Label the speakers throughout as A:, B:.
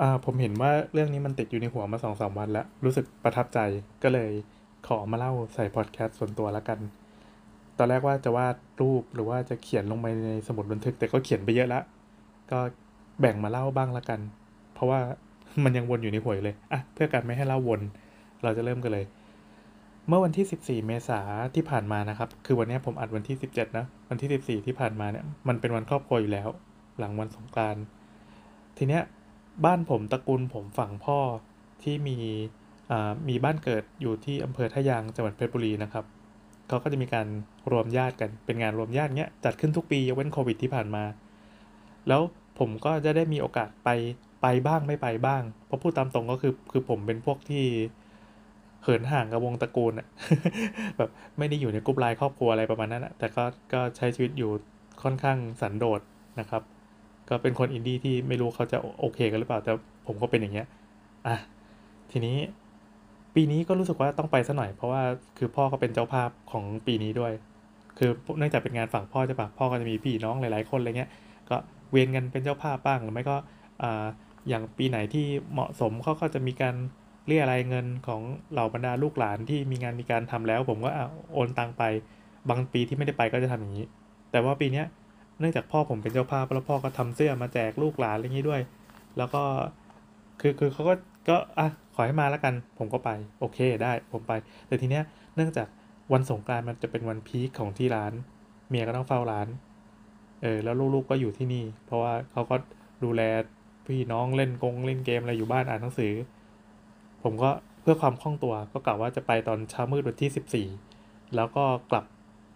A: อ่าผมเห็นว่าเรื่องนี้มันติดอยู่ในหัวมาสองสามวันแล้ว รู้สึกประทับใจก็เลยขอมาเล่าใส่พอดแคสต์ส่วนตัวแล้วกัน ตอนแรกว่าจะวาดรูปหรือว่าจะเขียนลงไปในสมุดบันทึก แต่ก็เขียนไปเยอะล้วก็แบ่งมาเล่าบ้างละกัน เพราะว่ามันยังวนอยู่ในหัวเลยอะเพื่อการไม่ให้เล่าวน เราจะเริ่มกันเลย เมื่อวันที่ 14 เมษาที่ผ่านมานะครับ คือวันนี้ผมอัดวันที่ 17 นะ วันที่ 14 ที่ผ่านมาเนี่ยมันเป็นวันครอบครัวอยู่แล้ว หลังวันสงกรานต์ทีเนี้ย บ้านผมตระกูลผมฝั่งพ่อที่มีมีบ้านเกิดอยู่ที่อำเภอท่ายางจังหวัดเพชรบุรีนะครับเขาก็จะมีการรวมญาติกันเป็นงานรวมญาติเนี้ยจัดขึ้นทุกปียกเว้นโควิดที่ผ่านมา แล้วผมก็จะได้มีโอกาสไปไปบ้างไม่ไปบ้างเพราะพูดตามตรงก็คือคือผมเป็นพวกที่เหินห่างกับวงตระกูลอะแบบไม่ได้อยู่ในกลุ่มไลน์ครอบครัวอะไรประมาณนั้นอะแต่ก็ก็ใช้ชีวิตอยู่ค่อนข้างสันโดษนะครับ ก็เป็นคนอินดี้ที่ไม่รู้เขาจะโอเคกันหรือเปล่า แต่ผมก็เป็นอย่างเงี้ย อะ ทีนี้ปีนี้ก็รู้สึกว่าต้องไปซะหน่อย เพราะว่าคือพ่อก็เป็นเจ้าภาพของปีนี้ด้วย คือเนื่องจากเป็นงานฝั่งพ่อใช่ปะพ่อก็จะมีพี่น้องหลายๆคนอะไรเงี้ย ก็เวียนกันเป็นเจ้าภาพบ้าง หรือไม่ก็อ่าอย่างปีไหนที่เหมาะสมเขาก็จะมีการเรียอะไรายเงินของเหล่าบรรดาลูกหลานที่มีงานมีการทำแล้ว ผมก็อะโอนตังไป บางปีที่ไม่ได้ไปก็จะทำอย่างนี้ แต่ว่าปีเนี้ย นื่องจากพ่อผมเป็นเจ้าภาพแล้วพ่อก็ทำเสื้อมาแจกลูกหลานอะไรอย่างนี้ด้วย แล้วก็คือคือเขาก็ก็อะขอให้มาแล้วกัน ผมก็ไปโอเคได้ผมไป แต่ทีเนี้ยเนื่องจากวันสงกรานต์มันจะเป็นวันพีคของที่ร้าน เมียก็ต้องเฝ้าร้านเออแล้วลูกๆก็อยู่ที่นี่ เพราะว่าเขาก็ดูแลพี่น้องเล่นกงเล่นเกมอะไรอยู่บ้านอ่านหนังสือ ผมก็เพื่อความคล่องตัวก็กะว่าจะไปตอนเช้ามืดวันที่ 14 แล้วก็กลับ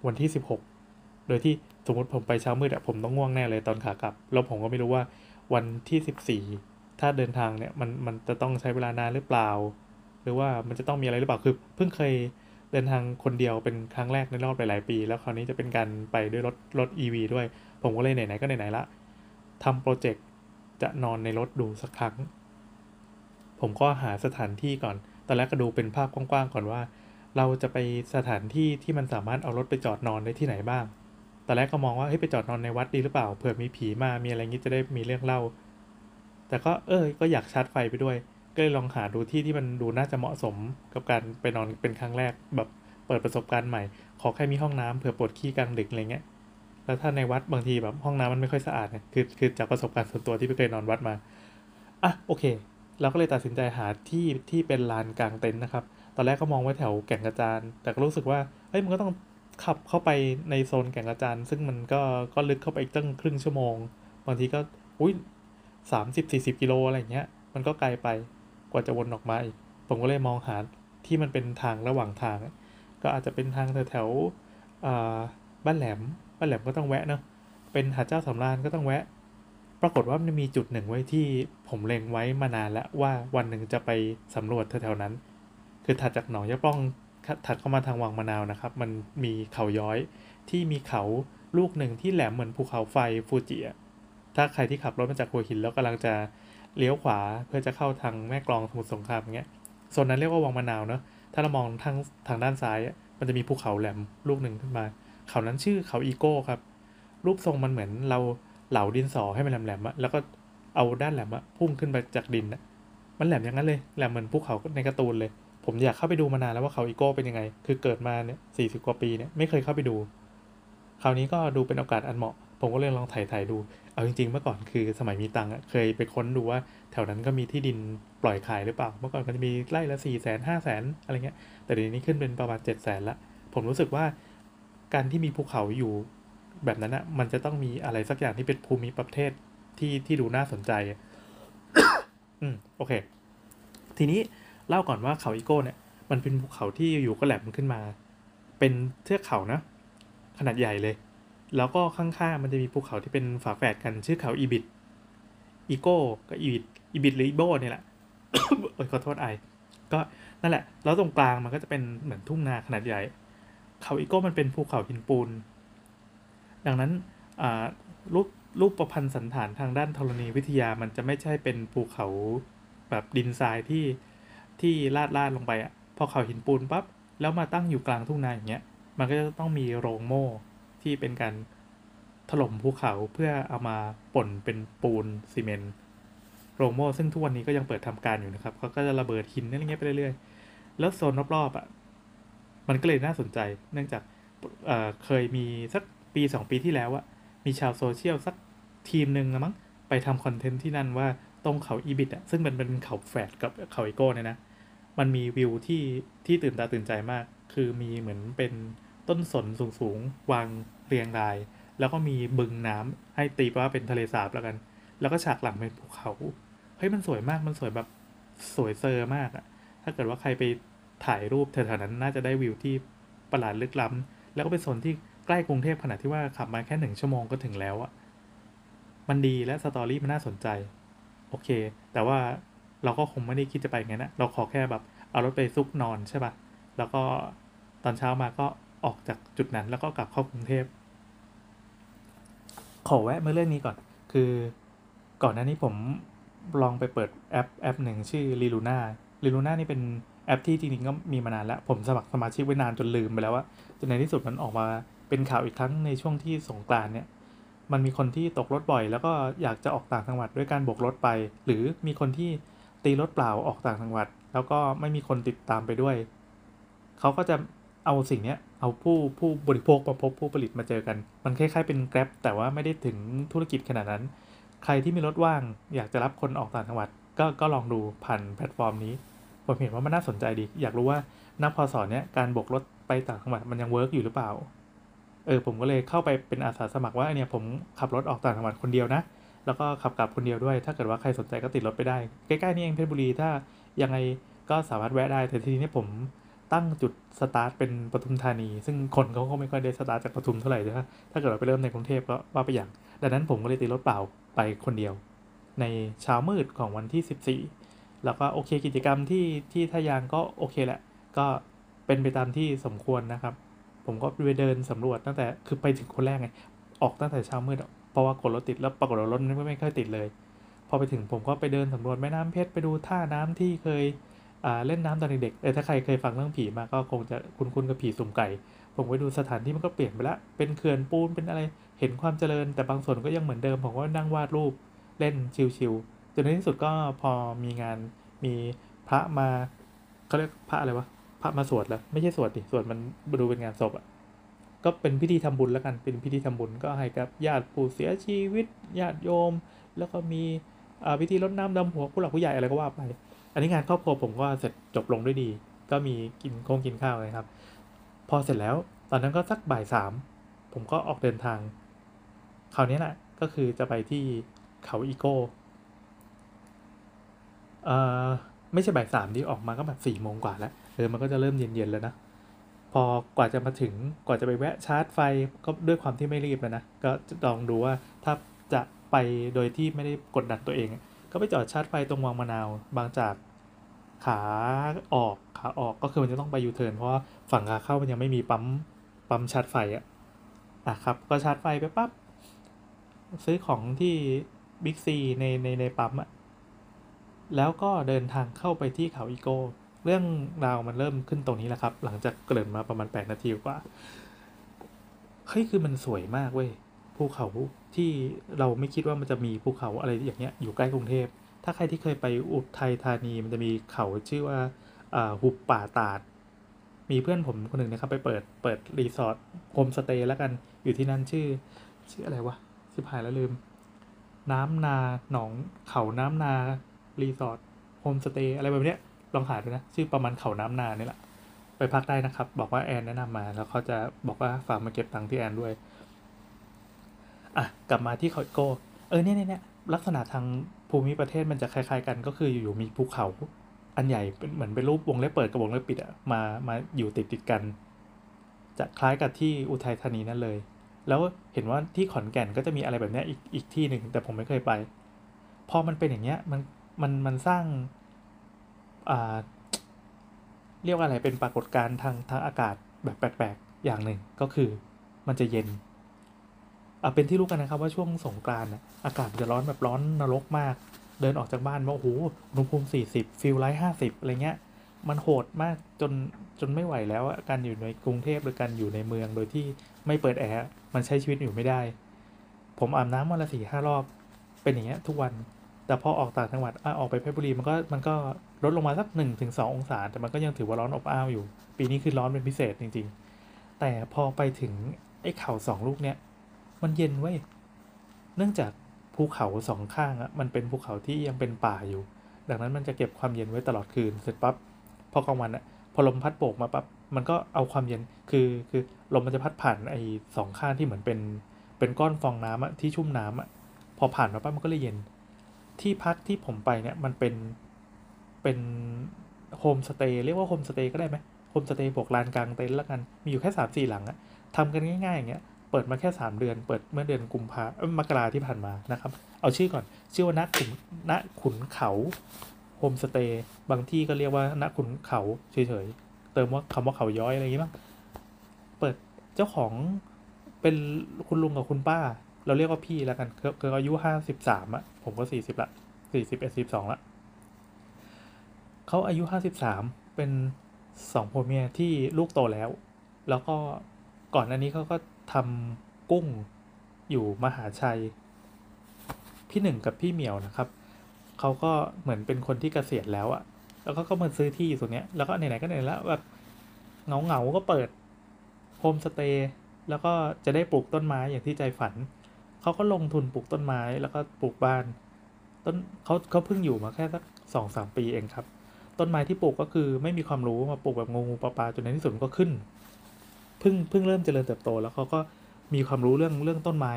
A: วันที่ 16 โดยที่ สมมติผมไปเช้ามืดอะผมต้องง่วงแน่เลยตอนขากลับ แล้วผมก็ไม่รู้ว่าวันที่ 14 ถ้าเดินทางเนี่ยมันมันจะต้องใช้เวลานานหรือเปล่า หรือว่ามันจะต้องมีอะไรหรือเปล่าคือเพิ่งเคยเดินทางคนเดียวเป็นครั้งแรกในรอบหลายๆปี แล้วคราวนี้จะเป็นการไปด้วยรถรถ EV ด้วย ผมก็เลยไหนๆก็ไหนๆละทำโปรเจกต์จะนอนในรถดูสักครั้ง ผมก็หาสถานที่ก่อน ตอนแรกก็ดูเป็นภาพกว้างๆก่อนว่า เราจะไปสถานที่ที่มันสามารถเอารถไปจอดนอนได้ที่ไหนบ้าง ตอนแรกก็มองว่าเฮ้ยไปจอดนอนในวัดดีหรือเปล่าเผื่อมีผีมามีอะไรงี้จะได้มีเรื่องเล่า แต่ก็เออก็อยากชาร์จไฟไปด้วย ก็เลยลองหาดูที่ที่มันดูน่าจะเหมาะสมกับการไปนอนเป็นครั้งแรกแบบเปิดประสบการณ์ใหม่ ขอแค่มีห้องน้ำเผื่อปวดขี้กลางดึกอะไรเงี้ยแล้วถ้าในวัดบางทีแบบห้องน้ำมันไม่ค่อยสะอาดเนี่ยคือคือจากประสบการณ์ส่วนตัวที่ไปเคยนอนวัดมาอะโอเค เราก็เลยตัดสินใจหาที่ที่เป็นลานกลางเต็นท์นะครับตอนแรกก็มองไว้แถวแก่งกระจานแต่ก็รู้สึกว่าเฮ้ยมันก็ต้อง ขับเข้าไปในโซนแก่งกระจานซึ่งมันก็ก็ลึกเข้าไปอีกตั้งครึ่งชั่วโมง บางทีก็อุ้ยสามสิบสี่สิบกิโลอะไรเงี้ย มันก็ไกลไปกว่าจะวนออกมาอีก ผมก็เลยมองหาที่มันเป็นทางระหว่างทาง ก็อาจจะเป็นทางแถวๆอ่าบ้านแหลม บ้านแหลมก็ต้องแวะเนาะเป็นหาดเจ้าสำราญก็ต้องแวะ ปรากฏว่ามันมีจุดหนึ่งไว้ที่ผมเล็งไว้มานานแล้วว่าวันหนึ่งจะไปสำรวจแถวๆนั้น คือถัดจากหนองยะป้อง ถัดเข้ามาทางวังมะนาวนะครับ มันมีเขาย้อยที่มีเขาลูกหนึ่งที่แหลมเหมือนภูเขาไฟฟูจิถ้าใครที่ขับรถมาจากหัวหินแล้วกำลังจะเลี้ยวขวาเพื่อจะเข้าทางแม่กลองสมุทรสงครามเงี้ยโซนนั้นเรียกว่าวังมะนาวเนาะถ้าเรามองทางทางด้านซ้าย มันจะมีภูเขาแหลมลูกหนึ่งขึ้นมา เขานั้นชื่อเขาอีโก้ครับ รูปทรงมันเหมือนเราเหลาดินสอให้มันแหลมๆอะแล้วก็เอาด้านแหลมอะพุ่งขึ้นไปจากดินอะมันแหลมอย่างนั้นเลยแหลมเหมือนภูเขาในการ์ตูนเลย ผมอยากเข้าไปดูมานานแล้วว่าเขาอีโก้เป็นยังไง คือเกิดมาเนี่ยสี่สิบกว่าปีเนี่ยไม่เคยเข้าไปดู คราวนี้ก็ดูเป็นโอกาสอันเหมาะ ผมก็เลยลองถ่ายถ่ายดู เอาจริงๆ เมื่อก่อนคือสมัยมีตังค์เคยไปค้นดูว่าแถวนั้นก็มีที่ดินปล่อยขายหรือเปล่า เมื่อก่อนมันจะมีไร่ละสี่แสนห้าแสนอะไรเงี้ย แต่เดี๋ยวนี้ขึ้นเป็นประมาณเจ็ดแสนละ ผมรู้สึกว่าการที่มีภูเขาอยู่แบบนั้นอะมันจะต้องมีอะไรสักอย่างที่เป็นภูมิประเทศที่ที่ดูน่าสนใจ อืมโอเค ทีนี้ เล่าก่อนว่าเขาอีโก้เนี่ยมันเป็นภูเขาที่อยู่ก็แหลมขึ้นมา เป็นเทือกเขานะขนาดใหญ่เลย แล้วก็ข้างๆมันจะมีภูเขาที่เป็นฝาแฝดกันชื่อเขาอีบิดอีโก้กับอีบิดอีบิดหรืออีโบเนี่ยแหละเอ้ยขอโทษไอก็นั่นแหละ แล้วตรงกลางมันก็จะเป็นเหมือนทุ่งนาขนาดใหญ่ เขาอีโก้มันเป็นภูเขาหินปูน ดังนั้นรูปรูปประพันธ์สันฐานทางด้านธรณีวิทยามันจะไม่ใช่เป็นภูเขาแบบดินทรายที่ ที่ลาดลาดลงไปอะพอเขาหินปูนปั๊บแล้วมาตั้งอยู่กลางทุ่งนาอย่างเงี้ยมันก็จะต้องมีโรงโม่ที่เป็นการถล่มภูเขาเพื่อเอามาป่นเป็นปูนซีเมนต์โรโม่ซึ่งทุกวันนี้ก็ยังเปิดทำการอยู่นะครับเขาก็จะระเบิดหินอะไรเงี้ยไปเรื่อยๆ แล้วโซนรอบๆอะมันก็เลยน่าสนใจ เนื่องจากเเคยมีสักปีสองปีที่แล้วอะมีชาวโซเชียลสักทีมหนึ่งละมั้งไปทำคอนเทนต์ที่นั่นว่า ตรงเขาอีบิดอะซึ่งมันเป็นเขาแฝดกับเขาอีโก้เนี่ยนะ มันมีวิวที่ที่ตื่นตาตื่นใจมาก คือมีเหมือนเป็นต้นสนสูงๆวางเรียงราย แล้วก็มีบึงน้ำให้ตีว่าเป็นทะเลสาบแล้วกัน แล้วก็ฉากหลังเป็นภูเขา เฮ้ยมันสวยมาก มันสวยแบบสวยเซอร์มากอะถ้าเกิดว่าใครไปถ่ายรูปแถวๆนั้นน่าจะได้วิวที่ประหลาดลึกล้ำแล้วก็เป็นโซนที่ใกล้กรุงเทพขนาดที่ว่าขับมาแค่หนึ่งชั่วโมงก็ถึงแล้วอะมันดีและสตอรี่มันน่าสนใจ โอเค แต่ว่าเราก็คงไม่ได้คิดจะไปงั้นนะเราขอแค่แบบเอารถไปซุกนอนใช่ปะแล้วก็ตอนเช้ามาก็ออกจากจุดนั้นแล้วก็กลับเข้ากรุงเทพ ขอแวะมาเรื่องนี้ก่อน คือก่อนหน้านี้ผมลองไปเปิดแอปแอปหนึ่งชื่อ l i l u n a l i l u n a นี่เป็นแอปที่จริงๆก็มีมานานแล้ว ผมสมัครสมาชิกไว้นานจนลืมไปแล้วว่าจนในที่สุดมันออกมาเป็นข่าวอีกครั้งในช่วงที่สงกรานเนี่ย มันมีคนที่ตกรถบ่อย แล้วก็อยากจะออกต่างจังหวัดด้วยการโบกรถไป หรือมีคนที่ตีรถเปล่าออกต่างจังหวัด แล้วก็ไม่มีคนติดตามไปด้วย เขาก็จะเอาสิ่งนี้เอาผู้ผู้บริโภคมาพบผู้ผลิตมาเจอกัน มันคล้ายๆเป็น Grab แต่ว่าไม่ได้ถึงธุรกิจขนาดนั้น ใครที่มีรถว่าง อยากจะรับคนออกต่างจังหวัด ก็ก็ลองดูผ่านแพลตฟอร์มนี้ผมเห็นว่ามันน่าสนใจดี อยากรู้ว่านักพอสอนเนี้ยการโบกรถไปต่างจังหวัดมันยัง work อยู่หรือเปล่า เออผมก็เลยเข้าไปเป็นอาสาสมัครว่าเนี่ยผมขับรถออกต่างจังหวัดคนเดียวนะ แล้วก็ขับกลับคนเดียวด้วย ถ้าเกิดว่าใครสนใจก็ติดรถไปได้ ใกล้ๆนี่เองเพชรบุรีถ้ายังไงก็สามารถแวะได้ แต่ทีนี้ผมตั้งจุดสตาร์ทเป็นปทุมธานี ซึ่งคนเขาก็ไม่ค่อยได้สตาร์ทจากปทุมเท่าไหร่นะถ้าเกิดเราไปเริ่มในกรุงเทพก็ว่าไปอย่าง ดังนั้นผมก็เลยตีรถเปล่าไปคนเดียว ในเช้ามืดของวันที่ 14 แล้วก็โอเคกิจกรรมที่ที่ทะยางก็โอเคแหละ ก็เป็นไปตามที่สมควรนะครับ ผมก็ไปเดินสำรวจตั้งแต่คือไปถึงคนแรกไง ออกตั้งแต่เช้ามืดเพราะว่ากดรถติดแล้วปรากฏรถไม่ไม่ค่อยติดเลย พอไปถึงผมก็ไปเดินสำรวจแม่น้ำเพชรไปดูท่าน้ำที่เคยเล่นน้ำตอนเด็กๆเออถ้าใครเคยฟังเรื่องผีมาก็คงจะคุ้นๆกับผีสุ่มไก่ ผมไปดูสถานที่มันก็เปลี่ยนไปละ เป็นเขื่อนปูนเป็นอะไร เห็นความเจริญ แต่บางส่วนก็ยังเหมือนเดิม ผมก็นั่งวาดรูปเล่นชิวๆจนในที่สุดก็พอมีงานมีพระมาเขาเรียกพระอะไรวะ พระมาสวดแล้ว ไม่ใช่สวดดิสวดมันดูเป็นงานศพอะก็เป็นพิธีทำบุญแล้วกันเป็นพิธีทำบุญก็ให้กับญาติผู้เสียชีวิตญาติโยม แล้วก็มีอ่าพิธีรดน้ำดำหัวผู้หลักผู้ใหญ่อะไรก็ว่าไป อันนี้งานครอบครัวผมก็เสร็จจบลงด้วยดี ก็มีกินคงกินข้าวเลยครับ พอเสร็จแล้ว ตอนนั้นก็สักบ่ายสามผมก็ออกเดินทางคราวนี้แหละก็คือจะไปที่เขาอีโก้เอ่อไม่ใช่บ่ายสามที่ออกมาก็แบบสี่โมงกว่าแล้ว เออมันก็จะเริ่มเย็นๆแล้วนะ พอกว่าจะมาถึงกว่าจะไปแวะชาร์จไฟก็ด้วยความที่ไม่รีบอะนะ ก็ลองดูว่าถ้าจะไปโดยที่ไม่ได้กดดันตัวเอง ก็ไปจอดชาร์จไฟตรงวังมะนาวบางจากขาออกขาออกก็คือมันจะต้องไปยูเทิร์นเพราะว่าฝั่งขาเข้ามันยังไม่มีปั๊มปั๊มชาร์จไฟอะอะครับก็ชาร์จไฟไปปั๊บซื้อของที่บิ๊กซีในในในปั๊มอะแล้วก็เดินทางเข้าไปที่เขาอีโก้ เรื่องราวมันเริ่มขึ้นตรงนี้แหละครับ หลังจากเกริ่นมาประมาณ 8 นาทีกว่าเฮ้ยคือมันสวยมากเว้ยภูเขาที่เราไม่คิดว่ามันจะมีภูเขาอะไรอย่างเงี้ยอยู่ใกล้กรุงเทพ ถ้าใครที่เคยไปอุทัยธานีมันจะมีเขาชื่อว่าหุบป่าตาด มีเพื่อนผมคนหนึ่งนะครับไปเปิดเปิดรีสอร์ท homestay แล้วกันอยู่ที่นั่นชื่อ ชื่ออะไรวะชิบหายแล้วลืม น้ำนาหนองเขาน้ำนารีสอร์ท homestay อะไรแบบเนี้ย ลองหาดูนะ ชื่อประมาณเขาน้ำนานี่แหละ ไปพักได้นะครับ บอกว่าแอนแนะนำมา แล้วเขาจะบอกว่าฝากมาเก็บตังค์ที่แอนด้วย อะ กลับมาที่เขาโก เออเนี่ยเนี่ยเนี่ยลักษณะทางภูมิประเทศมันจะคล้ายๆกัน ก็คืออยู่ๆมีภูเขาอันใหญ่เป็นเหมือนเป็นรูปวงเล็บเปิดกับวงเล็บปิดอะมามาอยู่ติดติดกัน จะคล้ายกับที่อุทัยธานีนั่นเลย แล้วเห็นว่าที่ขอนแก่นก็จะมีอะไรแบบนี้อีกอีกที่หนึ่งแต่ผมไม่เคยไป พอมันเป็นอย่างเงี้ยมันมันมันสร้าง เรียกว่าอะไรเป็นปรากฏการณ์ทางทางอากาศแบบแปลกๆอย่างหนึ่งก็คือมันจะเย็นเป็นที่รู้กันนะครับว่าช่วงสงกรานต์น่ะอากาศมันจะร้อนแบบร้อนนรกมาก เดินออกจากบ้านว่าโอ้โหอุณหภูมิสี่สิบ feels like ห้าสิบอะไรเงี้ย มันโหดมากจนจนไม่ไหวแล้วการอยู่ในกรุงเทพหรือการอยู่ในเมืองโดยที่ไม่เปิดแอร์มันใช้ชีวิตอยู่ไม่ได้ ผมอาบน้ำวันละสี่ห้ารอบเป็นอย่างเงี้ยทุกวัน แต่พอออกต่างจังหวัดออกไปเพชรบุรีมันก็มันก็ลดลงมาสัก1นถึงสองศา แต่มันก็ยังถือว่าร้อนอบอ้าวอยู่ ปีนี้คือร้อนเป็นพิเศษจริง ๆ แต่พอไปถึงไอ้เขาสองลูกเนี้ยมันเย็นเว้ยเนื่องจากภูเขาสองข้างอะมันเป็นภูเขาที่ยังเป็นป่าอยู่ ดังนั้นมันจะเก็บความเย็นไว้ตลอดคืนเสร็จปั๊บพอกลางวันอะพอลมพัดโบกมาปั๊บมันก็เอาความเย็นคือคือลมมันจะพัดผ่านไอ้สองข้างที่เหมือนเป็นเป็นก้อนฟองน้ำอะที่ชุ่มน้ำอะพอผ่านมาปั๊บมันก็เลยเย็น ที่พักที่ผมไปเนี่ยมันเป็นเป็น homestay เรียกว่า homestay ก็ได้ไหม homestay บวกลานกางเต็นท์แล้วกัน มีอยู่แค่สามสี่หลังอะทำกันง่ายๆอย่างเงี้ยเปิดมาแค่ 3 เดือน เปิดเมื่อเดือนกุมภามกราที่ผ่านมานะครับ เอาชื่อก่อน ชื่อว่าณขุนณขุนเขา homestay บางที่ก็เรียกว่าณขุนเขาเฉยๆ เติมว่าคำว่าเขาย้อยอะไรอย่างงี้บ้าง เปิดเจ้าของเป็นคุณลุงกับคุณป้า เราเรียกว่าพี่แล้วกันคืออายุห้าสิบสามอะผมก็สี่สิบละสี่สิบเอ็ดสิบสองละเขาอายุห้าสิบสามเป็นสองผัวเมียที่ลูกโตแล้ว แล้วก็ก่อนอันนี้เขาก็ทำกุ้งอยู่มหาชัย พี่หนึ่งกับพี่เหมียวนะครับเขาก็เหมือนเป็นคนที่เกษียณแล้วอะแล้วก็ก็มาซื้อที่อยู่ตรงเนี้ยแล้วก็ไหนๆก็ไหนแล้วแบบเงาเงาก็เปิดโฮมสเตย์แล้วก็จะได้ปลูกต้นไม้อย่างที่ใจฝัน เขาก็ลงทุนปลูกต้นไม้แล้วก็ปลูกบ้าน ต้นเขาเขาเพิ่งอยู่มาแค่สักสองสามปีเองครับ ต้นไม้ที่ปลูกก็คือไม่มีความรู้มาปลูกแบบงูงูปลาปลาจนในที่สุดก็ขึ้นเพิ่งเพิ่งเริ่มเจริญเติบโต แล้วเขาก็มีความรู้เรื่องเรื่องต้นไม้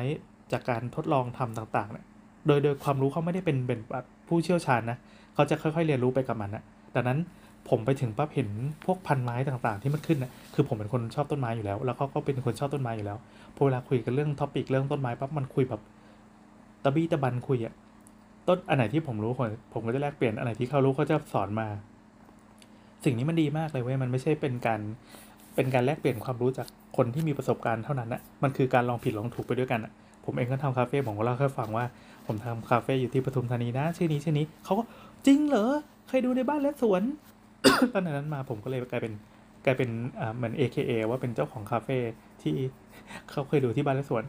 A: จากการทดลองทำต่างๆเนี่ยโดยโดยความรู้เขาไม่ได้เป็นเป็นผู้เชี่ยวชาญนะเขาจะค่อยๆ เรียนรู้ไปกับมันนะดังนั้น ผมไปถึงปั๊บเห็นพวกพันไม้ต่างๆ ที่มันขึ้นนะคือผมเป็นคนชอบต้นไม้อยู่แล้ว แล้วเขาก็เป็นคนชอบต้นไม้อยู่แล้วพอเวลาคุยกันเรื่องท็อปิกเรื่องต้นไม้ปั๊บมันคุยแบบตะบี้ตะบันคุยอะต้นอันไหนที่ผมรู้คนผมก็จะแลกเปลี่ยนอันไหนที่เขารู้เขาจะสอนมา สิ่งนี้มันดีมากเลยเว้ยมันไม่ใช่เป็นการเป็นการแลกเปลี่ยนความรู้จากคนที่มีประสบการณ์เท่านั้นนะมันคือการลองผิดลองถูกไปด้วยกันอะผมเองก็ทำคาเฟ่ผมก็เล่าให้ฟังว่า ผมทำคาเฟ่อยู่ที่ปทุมธานีนะ ชื่อนี้ชื่อนี้เขาก็จริงเหรอเคยดูในบ้านและสวน ตอนนั้นมาผมก็เลยกลายเป็นกลายเป็นเหมือน AKA ว่าเป็นเจ้าของคาเฟ่ที่เขาเคยดูที่บ้านและสวน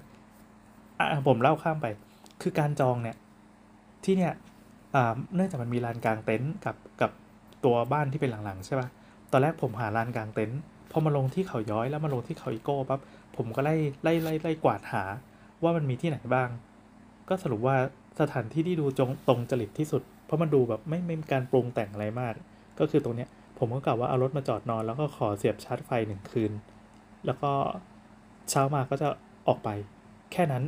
A: ผมเล่าข้ามไป คือการจองเนี่ย ที่เนี่ยเนื่องจากมันมีลานกลางเต็นท์กับกับตัวบ้านที่เป็นหลังๆใช่ป่ะ ตอนแรกผมหาลานกลางเต็นท์พอมาลงที่เขาย้อยแล้วมาลงที่เขาอีโก้ปั๊บผมก็ไล่ไล่ไล่ไล่กวาดหา ว่ามันมีที่ไหนบ้าง ก็สรุปว่าสถานที่ที่ดูจงตรงจริตที่สุด เพราะมันดูแบบไม่ไม่มีการปรุงแต่งอะไรมาก ก็คือตรงเนี้ยผมก็กล่าวว่าเอารถมาจอดนอน แล้วก็ขอเสียบชาร์จไฟหนึ่งคืน แล้วก็เช้ามาก็จะออกไป แค่นั้น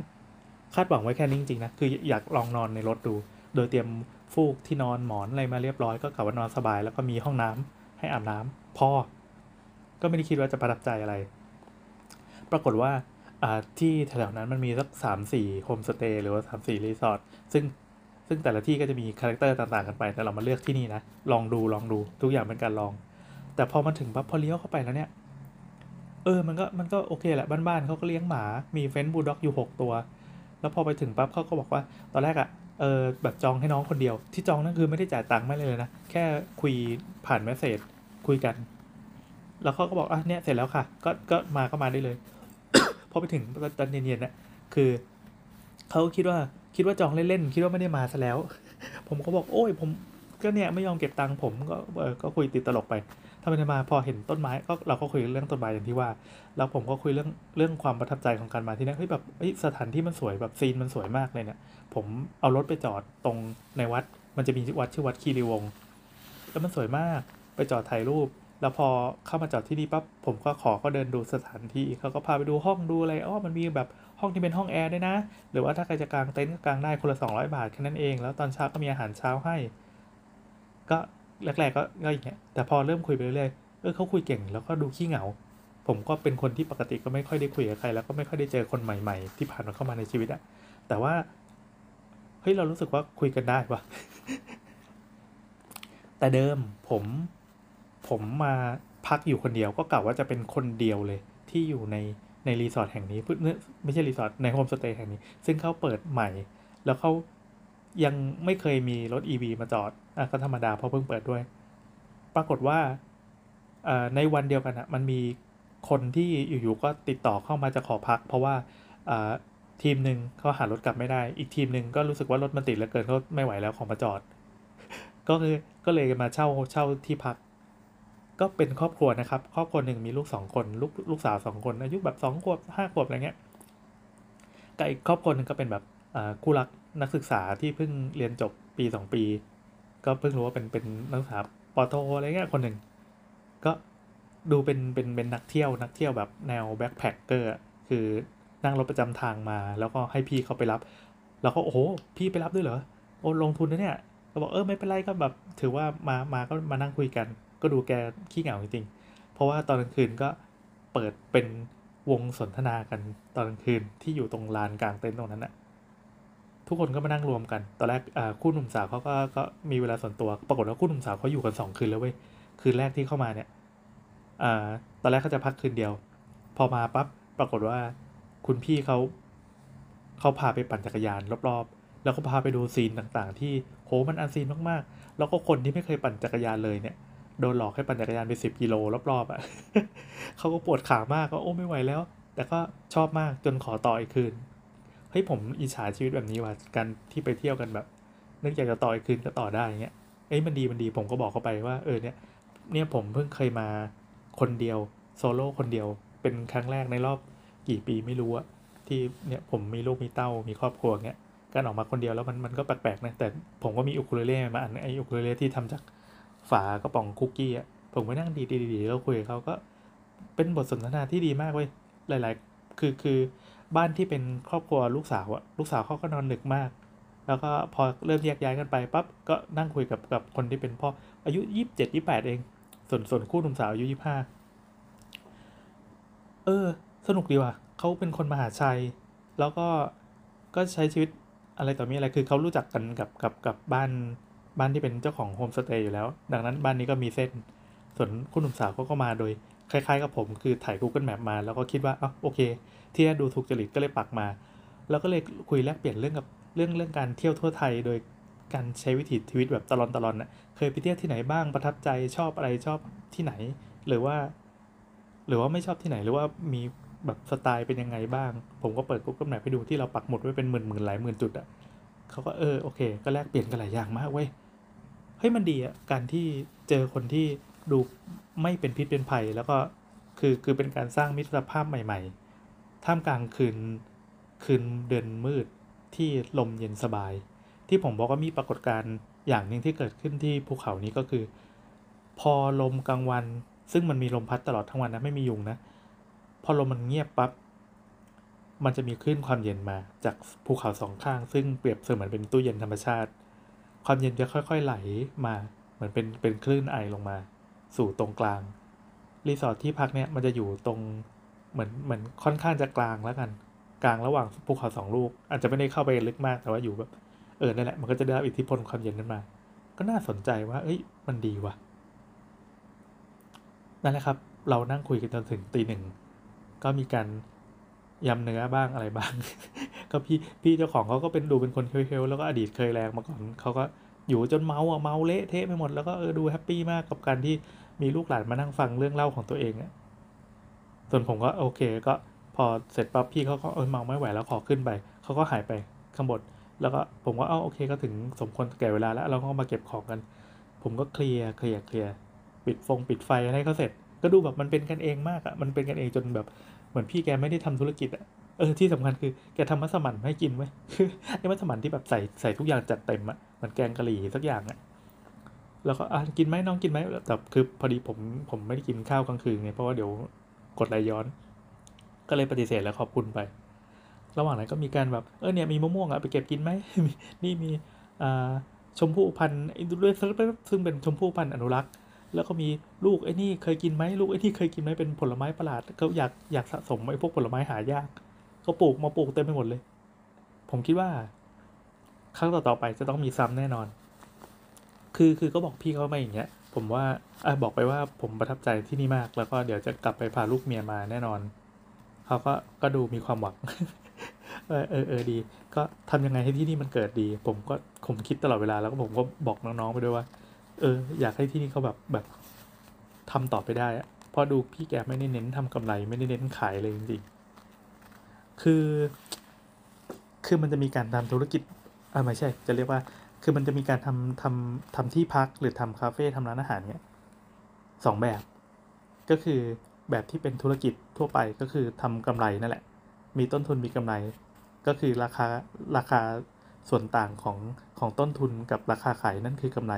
A: คาดหวังไว้แค่นี้จริงๆนะคืออยากลองนอนในรถดู โดยเตรียมฟูกที่นอนหมอนอะไรมาเรียบร้อยก็กล่าวว่านอนสบาย แล้วก็มีห้องน้ำให้อาบน้ำพอก็ไม่ได้คิดว่าจะประทับใจอะไร ปรากฏว่าที่แถวนั้นมันมีสักสามสี่ homestay หรือว่าสามสี่รีสอร์ทซึ่ง ซึ่งแต่ละที่ก็จะมี character ต่างๆกันไป แต่เรามาเลือกที่นี่นะ ลองดูลองดูทุกอย่างเป็นการลอง แต่พอมาถึงปั๊บพอเลี้ยวเข้าไปแล้วเนี่ย เออมันก็มันก็โอเคแหละบ้านๆเขาก็เลี้ยงหมา มี French bulldog อยู่ 6 ตัว แล้วพอไปถึงปั๊บเขาก็บอกว่าตอนแรกอะ่ะเออแบบจองให้น้องคนเดียว ที่จองนั่นคือไม่ได้จ่ายตังค์ไม่เลยนะ แค่คุยผ่านเมสเซจคุยกัน แล้วเขาก็บอกอะเนี่ยเสร็จแล้วค่ะ ก็ก็มาก็มาได้เลยพอไปถึงตอนเย็นๆเนี่ยคือเขาคิดว่า คิดว่าจองเล่นๆคิดว่าไม่ได้มาซะแล้ว ผมก็บอกโอ้ย ผมก็เนี่ยไม่ยอมเก็บตังค์ผมก็เออก็คุยติดตลกไปทำไมมาพอเห็นต้นไม้ก็เราก็คุยเรื่องต้นไม้อย่างที่ว่า แล้วผมก็คุยเรื่องเรื่องความประทับใจของการมาที่นี่เฮ้ยแบบสถานที่มันสวยแบบซีนมันสวยมากเลยเนี่ยผมเอารถไปจอดตรงในวัด มันจะมีวัดชื่อวัดคีรีวงศ์แล้วมันสวยมากไปจอดถ่ายรูป แล้วพอเข้ามาจอดที่นี่ปั๊บผมก็ขอก็เดินดูสถานที่เขาก็พาไปดูห้องดูอะไรอ๋อมันมีแบบ ห้องที่เป็นห้องแอร์ด้วยนะ หรือว่าถ้าใครจะกางเต็นท์ก็กางได้คนละ 200 บาทแค่นั้นเอง แล้วตอนเช้าก็มีอาหารเช้าให้ ก็แรกๆก็ก็อย่างเงี้ย แต่พอเริ่มคุยไปเรื่อยเออเขาคุยเก่งแล้วก็ดูขี้เหงา ผมก็เป็นคนที่ปกติก็ไม่ค่อยได้คุยกับใคร แล้วก็ไม่ค่อยได้เจอคนใหม่ ๆ ที่ผ่านมาเข้ามาในชีวิตอะแต่ว่า เฮ้ยเรารู้สึกว่าคุยกันได้ปะแต่เดิมผมผมมาพักอยู่คนเดียวก็กล่าวว่าจะเป็นคนเดียวเลยที่อยู่ใน ในรีสอร์ทแห่งนี้ไม่ใช่รีสอร์ทใน homestay แห่งนี้ ซึ่งเขาเปิดใหม่ แล้วเขายังไม่เคยมีรถ EV มาจอดอะก็ธรรมดาเพราะเพิ่งเปิดด้วย ปรากฏว่าในวันเดียวกันอะมันมีคนที่อยู่ๆก็ติดต่อเข้ามาจะขอพัก เพราะว่าทีมหนึ่งเขาหารถกลับไม่ได้ อีกทีมหนึ่งก็รู้สึกว่ารถมันติดแล้วเกินเขาไม่ไหวแล้วของมาจอด ก็คือก็เลยมาเช่าเช่าที่พัก ก็เป็นครอบครัวนะครับ ครอบครัวหนึ่งมีลูกสองคนลูกลูกสาวสองคน อายุแบบสองขวบห้าขวบอะไรเงี้ยกับอีกครอบครัวหนึ่งก็เป็นแบบคู่รักนักศึกษาที่เพิ่งเรียนจบปีสองปี ก็เพิ่งรู้ว่าเป็นเป็นนักศึกษาปอโทอะไรเงี้ยคนหนึ่งก็ดูเป็นเป็นเป็นนักเที่ยวนักเที่ยวแบบแนวแบ็คแพคเกอร์คือนั่งรถประจำทางมา แล้วก็ให้พี่เขาไปรับ แล้วก็โอ้โหพี่ไปรับด้วยเหรอโอ้ลงทุนนะเนี่ยก็บอกเออไม่เป็นไรก็แบบถือว่ามามาก็มานั่งคุยกัน ก็ดูแกขี้เหงาจริงๆ เพราะว่าตอนกลางคืนก็เปิดเป็นวงสนทนากันตอนกลางคืนที่อยู่ตรงลานกลางเต็นท์ตรงนั้นนะทุกคนก็มานั่งรวมกัน ตอนแรกคู่หนุ่มสาวเขาก็ก็มีเวลาส่วนตัว ปรากฏว่าคู่หนุ่มสาวเขาอยู่กันสองคืนแล้วเว้ย คืนแรกที่เข้ามาเนี่ยอตอนแรกเขาจะพักคืนเดียว พอมาปั๊บ ปรากฏว่าคุณพี่เขาเขาพาไปปั่นจักรยานรอบๆ แล้วก็พาไปดูซีนต่างๆ ที่โหมันอันซีนมากๆ แล้วก็คนที่ไม่เคยปั่นจักรยานเลยเนี่ย โดนหลอกให้ปั่นจักรยานไปสิบกิโลรอบๆอะ่ะเขาก็ปวดขามากก็โอ้ไม่ไหวแล้ว แต่ก็ชอบมากจนขอต่ออีกคืนเฮ้ยผมอิจฉาชีวิตแบบนี้ว่ะการที่ไปเที่ยวกันแบบนึกอยากจะต่ออีกคืนก็ต่อได้เงี้ยเอ้ยมันดีมันดีผมก็บอกเขาไปว่าเออเนี่ยเนี่ยผมเพิ่งเคยมาคนเดียวโซโล่คนเดียวเป็นครั้งแรกในรอบกี่ปีไม่รู้อะที่เนี่ยผมมีลูกมีเต้ามีครอบครัวเงี้ยการออกมาคนเดียวแล้วมันมันก็แปลกๆนะแต่ผมก็มีอุคุเลเล่มาอันไออุคุเลเล่ที่ทำจาก ฝากระป๋องคุกกี้อะผมไปนั่งดีดีๆแล้วคุยกับเขาก็เป็นบทสนทนาที่ดีมากเว้ยหลายๆ คือคือบ้านที่เป็นครอบครัวลูกสาวอะลูกสาวเขาก็นอนดึกมาก แล้วก็พอเริ่มแยกย้ายกันไปปั๊บก็นั่งคุยกับกับคนที่เป็นพ่ออายุยี่สิบเจ็ดยี่แปดเอง ส่วนส่วนคู่หนุ่มสาวอายุยี่ห้าเออ สนุกดีว่ะเขาเป็นคนมหาชัย แล้วก็ก็ใช้ชีวิตอะไรต่อมีอะไรคือเขารู้จักกันกับกับกับบ้าน บ้านที่เป็นเจ้าของโฮมสเตย์อยู่แล้ว ดังนั้นบ้านนี้ก็มีเส้น ส่วนคู่หนุ่มสาวเขาก็มาโดย คล้ายๆกับผมคือถ่าย Google Map มาแล้วก็คิดว่าอ๋อโอเค ที่ดูถูกจริตก็เลยปักมา แล้วก็เลยคุยแลกเปลี่ยนเรื่องกับเรื่องเรื่องการเที่ยวทั่วไทยโดยการใช้วิถีชีวิตแบบตลอนตลอนน่ะเคยไปเที่ยวที่ไหนบ้างประทับใจชอบอะไรชอบที่ไหน หรือว่า หรือว่าไม่ชอบที่ไหนหรือว่ามีแบบสไตล์เป็นยังไงบ้าง ผมก็เปิด Google Map ให้ดูที่เราปักหมุดไว้เป็นหมื่นหมื่นหลายหมื่นจุดอะเขาก็เออโอเค ก็แลกเปลี่ยนกันหลายอย่างมากเว้ย เฮ้ยมันดีอะการที่เจอคนที่ดูไม่เป็นพิษเป็นภัย แล้วก็คือคือเป็นการสร้างมิตรภาพใหม่ ๆ ท่ามกลางคืนคืนเดือนมืดที่ลมเย็นสบาย ที่ผมบอกว่ามีปรากฏการณ์อย่างหนึ่งที่เกิดขึ้นที่ภูเขานี้ก็คือ พอลมกลางวัน ซึ่งมันมีลมพัดตลอดทั้งวันนะไม่มียุงนะ พอลมมันเงียบปับ๊บมันจะมีคลื่นความเย็นมาจากภูเขาสองข้าง ซึ่งเปรียบเสมือนเป็นตู้เย็นธรรมชาติ ความเย็นจะค่อย ๆ ไหลมาเหมือนเป็นเป็นคลื่นไอลงมา สู่ตรงกลาง รีสอร์ทที่พักเนี่ยมันจะอยู่ตรงเหมือนเหมือนค่อนข้างจะกลางแล้วกัน กลางระหว่างภูเขาสองลูก อาจจะไม่ได้เข้าไปลึกมากแต่ว่าอยู่แบบเออนั่นแหละมันก็จะได้รับอิทธิพลความเย็นนั้นมา ก็น่าสนใจว่า เอ้ย มันดีว่ะนั่นแหละครับ เรานั่งคุยกันจนถึงตีหนึ่งก็มีการ ยำเนื้อบ้างอะไรบ้าง ก็พี่พี่เจ้าของเขาก็เป็นดูเป็นคนเฮลแล้วก็อดีตเคยแรงมาก่อนเขาก็อยู่จนเมาอะเมาเละเทะไปหมดแล้วก็เออดูแฮปปี้มากกับการที่มีลูกหลานมานั่งฟังเรื่องเล่าของตัวเองอะส่วนผมก็โอเค ก็พอเสร็จปั๊บพี่เขาก็เออเมาไม่ไหวแล้วขอขึ้นไปเขาก็หายไปข้างบนแล้วก็ผมก็เออโอเคก็ถึงสมควรแก่เวลาแล้วเราก็มาเก็บของกัน ผมก็เคลียร์เคลียร์เคลียร์ปิดฟงปิดไฟให้เขาเสร็จ ก็ดูแบบมันเป็นกันเองมากอะมันเป็นกันเองจนแบบ เหมือนพี่แกไม่ได้ทำธุรกิจอะเออที่สำคัญคือแกทำมัสมั่นให้กินไว้ไอ้มัสมั่นที่แบบใส่ใส่ทุกอย่างจัดเต็มอะเหมือนแกงกะหรี่สักอย่างอะ่ะแล้วก็อะกินไหมน้องกินไหมแต่คือพอดีผมผมไม่ได้กินข้าวกลางคืนไงเพราะว่าเดี๋ยวกดไหลย้อน ก็เลยปฏิเสธแล้วขอบคุณไป ระหว่างนั้นก็มีการแบบเออเนี่ยมีมะม่วงอะไปเก็บกินไหมนี่มีอ่าชมพู่พันธุ์ด้วยซึ่งเป็นชมพู่พันธุ์อนุรักษ์ แล้วก็มีลูกไอ้นี่เคยกินไหมลูกไอ้นี่เคยกินไหมเป็นผลไม้ประหลาดเขาอยากอยากสะสมไอ้พวกผลไม้หายากเขาปลูกมาปลูกเต็มไปหมดเลย ผมคิดว่า ครั้งต่อๆไปจะต้องมีซ้ำแน่นอน คือคือก็บอกพี่เขามาอย่างเงี้ย ผมว่าอบอกไปว่าผมประทับใจที่นี่มาก แล้วก็เดี๋ยวจะกลับไปพาลูกเมียมาแน่นอนเขาก็ก็ดูมีความหวังเออเออเออดี ก็ทำยังไงให้ที่นี่มันเกิดดี ผมก็ผมคิดตลอดเวลาแล้วก็ผมก็บอกน้องๆไปด้วยว่า เออ อยากให้ที่นี่เขาแบบแบบทำต่อไปได้อะพอดูพี่แกไม่ได้เน้นทำกำไรไม่ได้เน้นขายเลยจริงๆคือ คือมันจะมีการทำธุรกิจอ่าไม่ใช่ จะเรียกว่า คือมันจะมีการทำทำทำที่พักหรือทำคาเฟ่ทำร้านอาหารเนี้ยสองแบบ ก็คือแบบที่เป็นธุรกิจทั่วไปก็คือทำกำไรนั่นแหละ มีต้นทุนมีกำไร ก็คือราคาราคาส่วนต่างของของต้นทุนกับราคาขายนั่นคือกำไร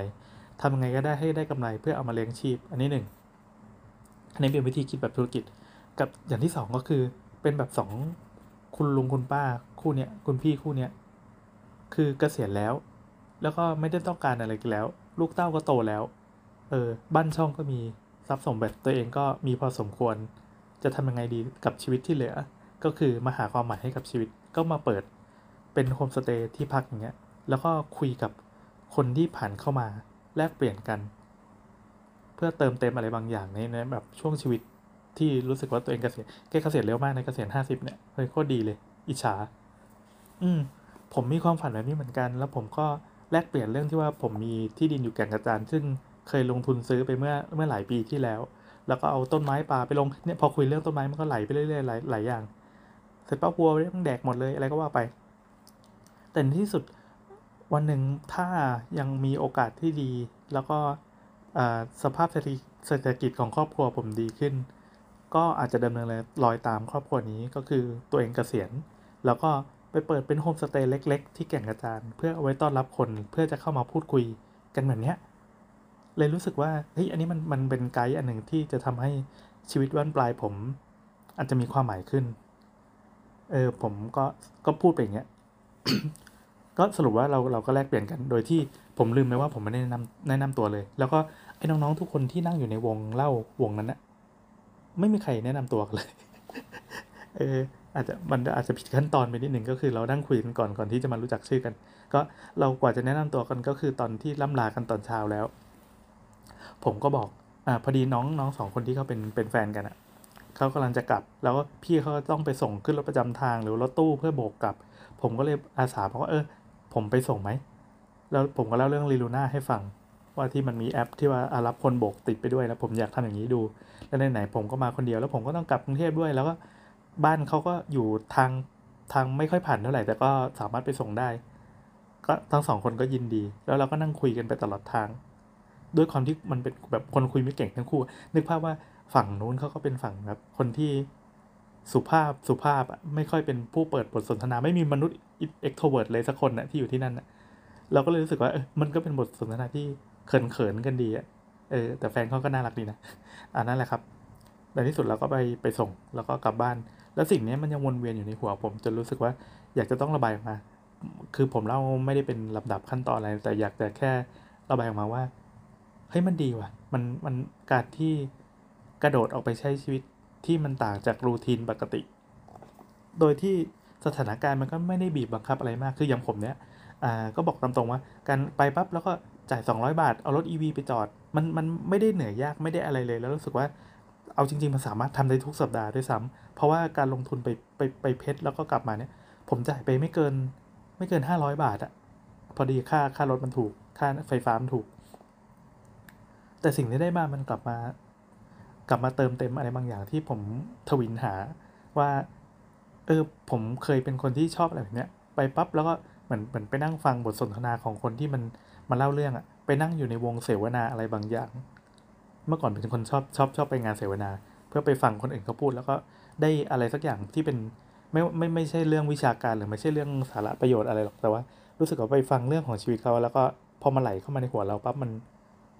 A: ทำยังไงก็ได้ให้ได้กำไรเพื่อเอามาเลี้ยงชีพ อันนี้หนึ่งอันนี้เป็นวิธีคิดแบบธุรกิจ กับอย่างที่สองก็คือเป็นแบบสองคุณลุงคุณป้าคู่เนี้ยคุณพี่คู่เนี้ยคือเกษียณแล้ว แล้วก็ไม่ได้ต้องการอะไรกันแล้ว ลูกเต้าก็โตแล้ว เออบ้านช่องก็มีทรัพย์สมบัติตัวเองก็มีพอสมควร จะทำยังไงดีกับชีวิตที่เหลือ ก็คือมาหาความหมายให้กับชีวิตก็มาเปิดเป็นโฮมสเตย์ที่พักอย่างเงี้ยแล้วก็คุยกับคนที่ผ่านเข้ามา แลกเปลี่ยนกัน เพื่อเติมเต็มอะไรบางอย่างในในแบบช่วงชีวิตที่รู้สึกว่าตัวเองเกษียณแกเกษียณเร็วมากในเกษียณห้าสิบเนี่ยเฮ้ยโคตรดีเลย อิจฉา อืม ผมมีความฝันแบบนี้เหมือนกัน แล้วผมก็แลกเปลี่ยนเรื่องที่ว่าผมมีที่ดินอยู่แก่งกระจานซึ่งเคยลงทุนซื้อไปเมื่อเมื่อหลายปีที่แล้ว แล้วก็เอาต้นไม้ป่าไปลงเนี่ยพอคุยเรื่องต้นไม้มันก็ไหลไปเรื่อยๆหลายหลายอย่างเสร็จป้าวัวเรื่องแดกหมดเลยอะไรก็ว่าไป แต่ในที่สุด วันหนึ่งถ้ายังมีโอกาสที่ดี แล้วก็สภาพเศรษฐกิจของครอบครัวผมดีขึ้น ก็อาจจะดำเนินรอยตามครอบครัวนี้ก็คือตัวเองเกษียณ แล้วก็ไปเปิดเป็นโฮมสเตย์เล็ก ๆ ที่แก่งกระจานเพื่อเอาไว้ต้อนรับคนเพื่อจะเข้ามาพูดคุยกันแบบนี้เลยรู้สึกว่าเฮ้ยอันนี้มันมันเป็นไกด์อันหนึ่งที่จะทำให้ชีวิตวันปลายผม อาจจะมีความหมายขึ้น เออผมก็ก็พูดไปอย่างเงี้ย ก็สรุปว่าเราเราก็แลกเปลี่ยนกัน โดยที่ผมลืมไปว่าผมไม่ได้แนะนำแนะนำตัวเลย แล้วก็ไอ้น้องๆทุกคนที่นั่งอยู่ในวงเล่าวงนั้นนะไม่มีใครแนะนำตัวเลย เอออาจจะมันอาจจะผิดขั้นตอนไปนิดหนึ่งก็คือเรานั่งคุยกันก่อนก่อนที่จะมารู้จักชื่อกัน ก็เรากว่าจะแนะนำตัวกันก็คือตอนที่ล่ำลากันตอนเช้าแล้ว ผมก็บอกอ่าพอดีน้องน้องสองคนที่เขาเป็นเป็นแฟนกันอะ่ะเขากำลังจะกลับ แล้วพี่เขาต้องไปส่งขึ้นรถประจำทางหรือรถตู้เพื่อโบกกลับ ผมก็เลยอาสาบอกว่าเออ ผมไปส่งไหม แล้วผมก็เล่าเรื่องลีลูน่าให้ฟัง ว่าที่มันมีแอปที่ว่ารับคนโบกติดไปด้วยแล้วผมอยากทำอย่างนี้ดู แล้วไหนๆผมก็มาคนเดียวแล้วผมก็ต้องกลับกรุงเทพด้วย แล้วก็บ้านเขาก็อยู่ทางทางไม่ค่อยผ่านเท่าไหร่แต่ก็สามารถไปส่งได้ ก็ทั้งสองคนก็ยินดี แล้วเราก็นั่งคุยกันไปตลอดทาง ด้วยความที่มันเป็นแบบคนคุยไม่เก่งทั้งคู่ นึกภาพว่าฝั่งนู้นเขาก็เป็นฝั่งแบบคนที่ สุภาพสุภาพไม่ค่อยเป็นผู้เปิดบทสนทนาไม่มีมนุษย์ extrovert เลยสักคนนะที่อยู่ที่นั่นนะเราก็เลยรู้สึกว่าเออมันก็เป็นบทสนทนาที่เขินเขินกันดีอะเออแต่แฟนเขาก็น่ารักดีนะอ่านั่นแหละครับในที่สุดเราก็ไปไปส่งแล้วก็กลับบ้าน แล้วสิ่งนี้มันยังวนเวียนอยู่ในหัวผมจนรู้สึกว่าอยากจะต้องระบายออกมา คือผมเล่าไม่ได้เป็นลำดับขั้นตอนอะไร แต่อยากจะแค่ระบายออกมาว่าเฮ้ยมันดีว่ะ มันมันการที่กระโดดออกไปใช้ชีวิต ที่มันต่างจากรูทีนปกติ โดยที่สถานการณ์มันก็ไม่ได้บีบบังคับอะไรมาก คืออย่างผมเนี้ยก็บอกตามตรงว่าการไปปั๊บแล้วก็จ่าย 200 บาท เอารถ EV ไปจอด มันมันไม่ได้เหนื่อยยากไม่ได้อะไรเลย แล้วรู้สึกว่าเอาจริง ๆ มันสามารถทำได้ทุกสัปดาห์ด้วยซ้ำเพราะว่าการลงทุนไปไปไปเพชรแล้วก็กลับมาเนี่ย ผมจ่ายไปไม่เกินไม่เกินห้าร้อยบาทอะพอดีค่าค่ารถมันถูก ค่าไฟฟ้ามันถูก แต่สิ่งที่ได้มามันกลับมา กลับมาเติมเต็มอะไรบางอย่างที่ผมทวินหาว่า เออผมเคยเป็นคนที่ชอบอะไรแบบเนี้ยไปปั๊บแล้วก็เหมือนเหมือนไปนั่งฟังบทสนทนาของคนที่มันมาเล่าเรื่องอะไปนั่งอยู่ในวงเสวนาอะไรบางอย่าง เมื่อก่อนเป็นคนชอบชอบชอบไปงานเสวนา เพื่อไปฟังคนอื่นเขาพูด แล้วก็ได้อะไรสักอย่างที่เป็นไม่ไม่ไม่ใช่เรื่องวิชาการหรือไม่ใช่เรื่องสาระประโยชน์อะไรหรอกแต่ว่า รู้สึกว่าไปฟังเรื่องของชีวิตเขาแล้วก็พอมาไหลเข้ามาในหัวเราปั๊บมัน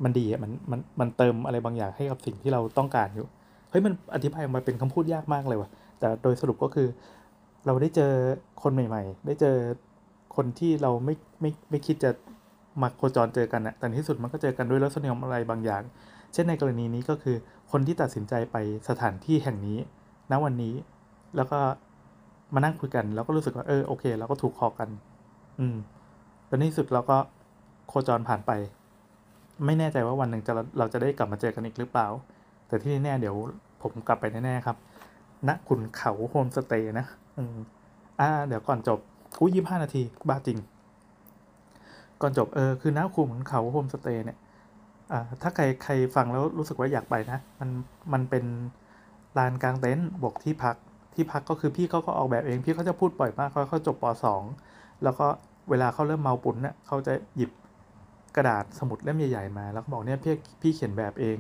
A: มันดีอะมันมันมันเติมอะไรบางอย่างให้กับสิ่งที่เราต้องการอยู่เฮ้ยมันอธิบายออกมาเป็นคำพูดยากมากเลยว่ะแต่โดยสรุปก็คือ เราได้เจอคนใหม่ ๆ ได้เจอคนที่เราไม่ไม่ไม่คิดจะมาโคจรเจอกันนะแต่ที่สุดมันก็เจอกันด้วยรสนิยมอะไรบางอย่าง เช่นในกรณีนี้ก็คือคนที่ตัดสินใจไปสถานที่แห่งนี้ ณ วันนี้ แล้วก็มานั่งคุยกัน แล้วก็รู้สึกว่าเออโอเคเราก็ถูกคอกัน อืมแล้ในที่สุดเราก็โคจรผ่านไป ไม่แน่ใจว่าวันหนึ่งจะเราจะได้กลับมาเจอกันอีกหรือเปล่า แต่ที่แน่เดี๋ยวผมกลับไปแน่ๆครับณขุนเขาโฮมสเตย์นะอืมอ่า เดี๋ยวก่อนจบอู้ยี่ห้านาทีบ้าจริง ก่อนจบเออคือณขุนเขาโฮมสเตย์เนี่ยอ่าถ้าใครใครฟังแล้วรู้สึกว่าอยากไปนะ มันมันเป็นลานกลางเต็นท์บวกที่พักที่พักก็คือพี่เขาก็ออกแบบเองพี่เขาจะพูดบ่อยมากเขาเขาจบปสองแล้วก็เวลาเขาเริ่มเมาปุ่นเนี่ยเขาจะหยิบ กระดาษสมุดเล่มใหญ่ๆมาแล้วก็บอกเนี่ยพี่พี่เขียนแบบเอง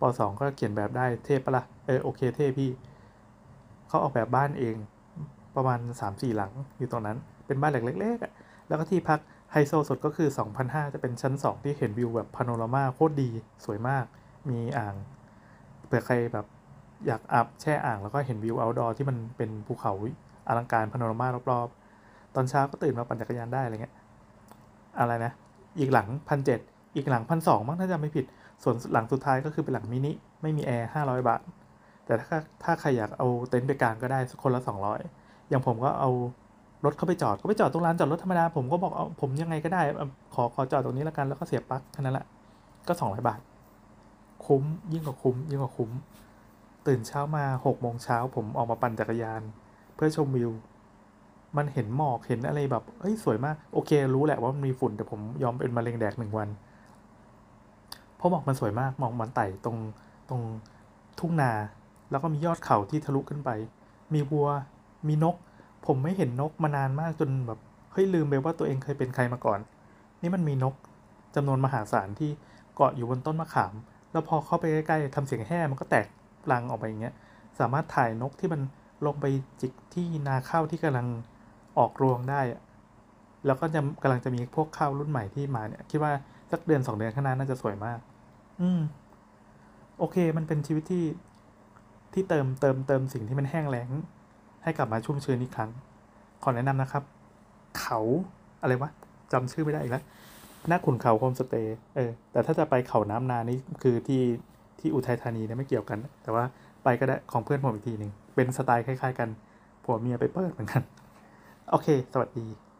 A: ปสองก็เขียนแบบได้เทพปะละ่ะเออโอเคเทพพี่เขาออกแบบบ้านเองประมาณ3ามสี่หลังอยู่ตรงนั้นเป็นบ้านหลังเล็กๆอะแล้วก็ที่พักไฮโซสุดก็คือ 2,500 จะเป็นชั้น 2 ที่เห็นวิวแบบพาโนรามาโคตรดีสวยมาก มีอ่างเผื่อใครแบบอยากอาบแช่อ่างแล้วก็เห็นวิว outdoor ที่มันเป็นภูเขาอลังการพาโนรามารอบๆ ตอนเช้าก็ตื่นมาปั่นจักรยานได้อะไรเงี้ย อะไรนะ อีกหลังพันเจ็ดอีกหลังพันสองมั้งถ้าจำไม่ผิด ส่วนหลังสุดท้ายก็คือเป็นหลังมินิไม่มีแอร์ห้าร้อยบาท แต่ถ้าถ้าใครอยากเอาเต็นท์ไปกางก็ได้คนละสองร้อยอย่างผมก็เอารถเข้าไปจอดก็ไปจอดตรงลานจอดรถธรรมดาผมก็บอกเอาผมยังไงก็ได้ ขอขอจอดตรงนี้แล้วกันแล้วก็เสียบปลั๊กแค่นั้นแหละก็สองร้อยบาท คุ้มยิ่งกว่าคุ้ม ยิ่งกว่าคุ้ม ตื่นเช้ามาหกโมงเช้าผมออกมาปั่นจักรยาน เพื่อชมวิว มันเห็นหมอกเห็นอะไรแบบเฮ้ยสวยมากโอเค รู้แหละว่ามันมีฝุ่นแต่ผมยอมเป็นมะเร็งแดกหนึ่งวัน เพราะหมอกมันสวยมากหมอกมันไต่ตรงตรงทุ่งนา แล้วก็มียอดเขาที่ทะลุขึ้นไป มีวัว มีนก ผมไม่เห็นนกมานานมากจนแบบเฮ้ยลืมไปว่าตัวเองเคยเป็นใครมาก่อน นี่มันมีนกจำนวนมหาศาลที่เกาะอยู่บนต้นมะขาม แล้วพอเข้าไปใกล้ๆทำเสียงแห่มันก็แตกรังออกไปอย่างเงี้ย สามารถถ่ายนกที่มันลงไปจิกที่นาข้าวที่กำลัง ออกรวงได้ แล้วก็จะกำลังจะมีพวกข้าวรุ่นใหม่ที่มาเนี่ย คิดว่าสักเดือนสองเดือนข้างหน้าน่าจะสวยมาก อืม โอเค มันเป็นชีวิตที่ที่เติมเติมเติมสิ่งที่มันแห้งแล้ง ให้กลับมาชุ่มชื้นอีกครั้ง ขอแนะนำนะครับ เขาอะไรวะจำชื่อไม่ได้อีกแล้วหน้าขุนเขาโฮมสเตย์เออแต่ถ้าจะไปเขาน้ำนานี่คือที่ที่อุทัยธานีเนี่ยไม่เกี่ยวกัน แต่ว่าไปก็ได้ของเพื่อนผมอีกทีหนึ่งเป็นสไตล์คล้าย ๆ กันผัวเมียไปเปิดเหมือนกัน โอเค สวัสดี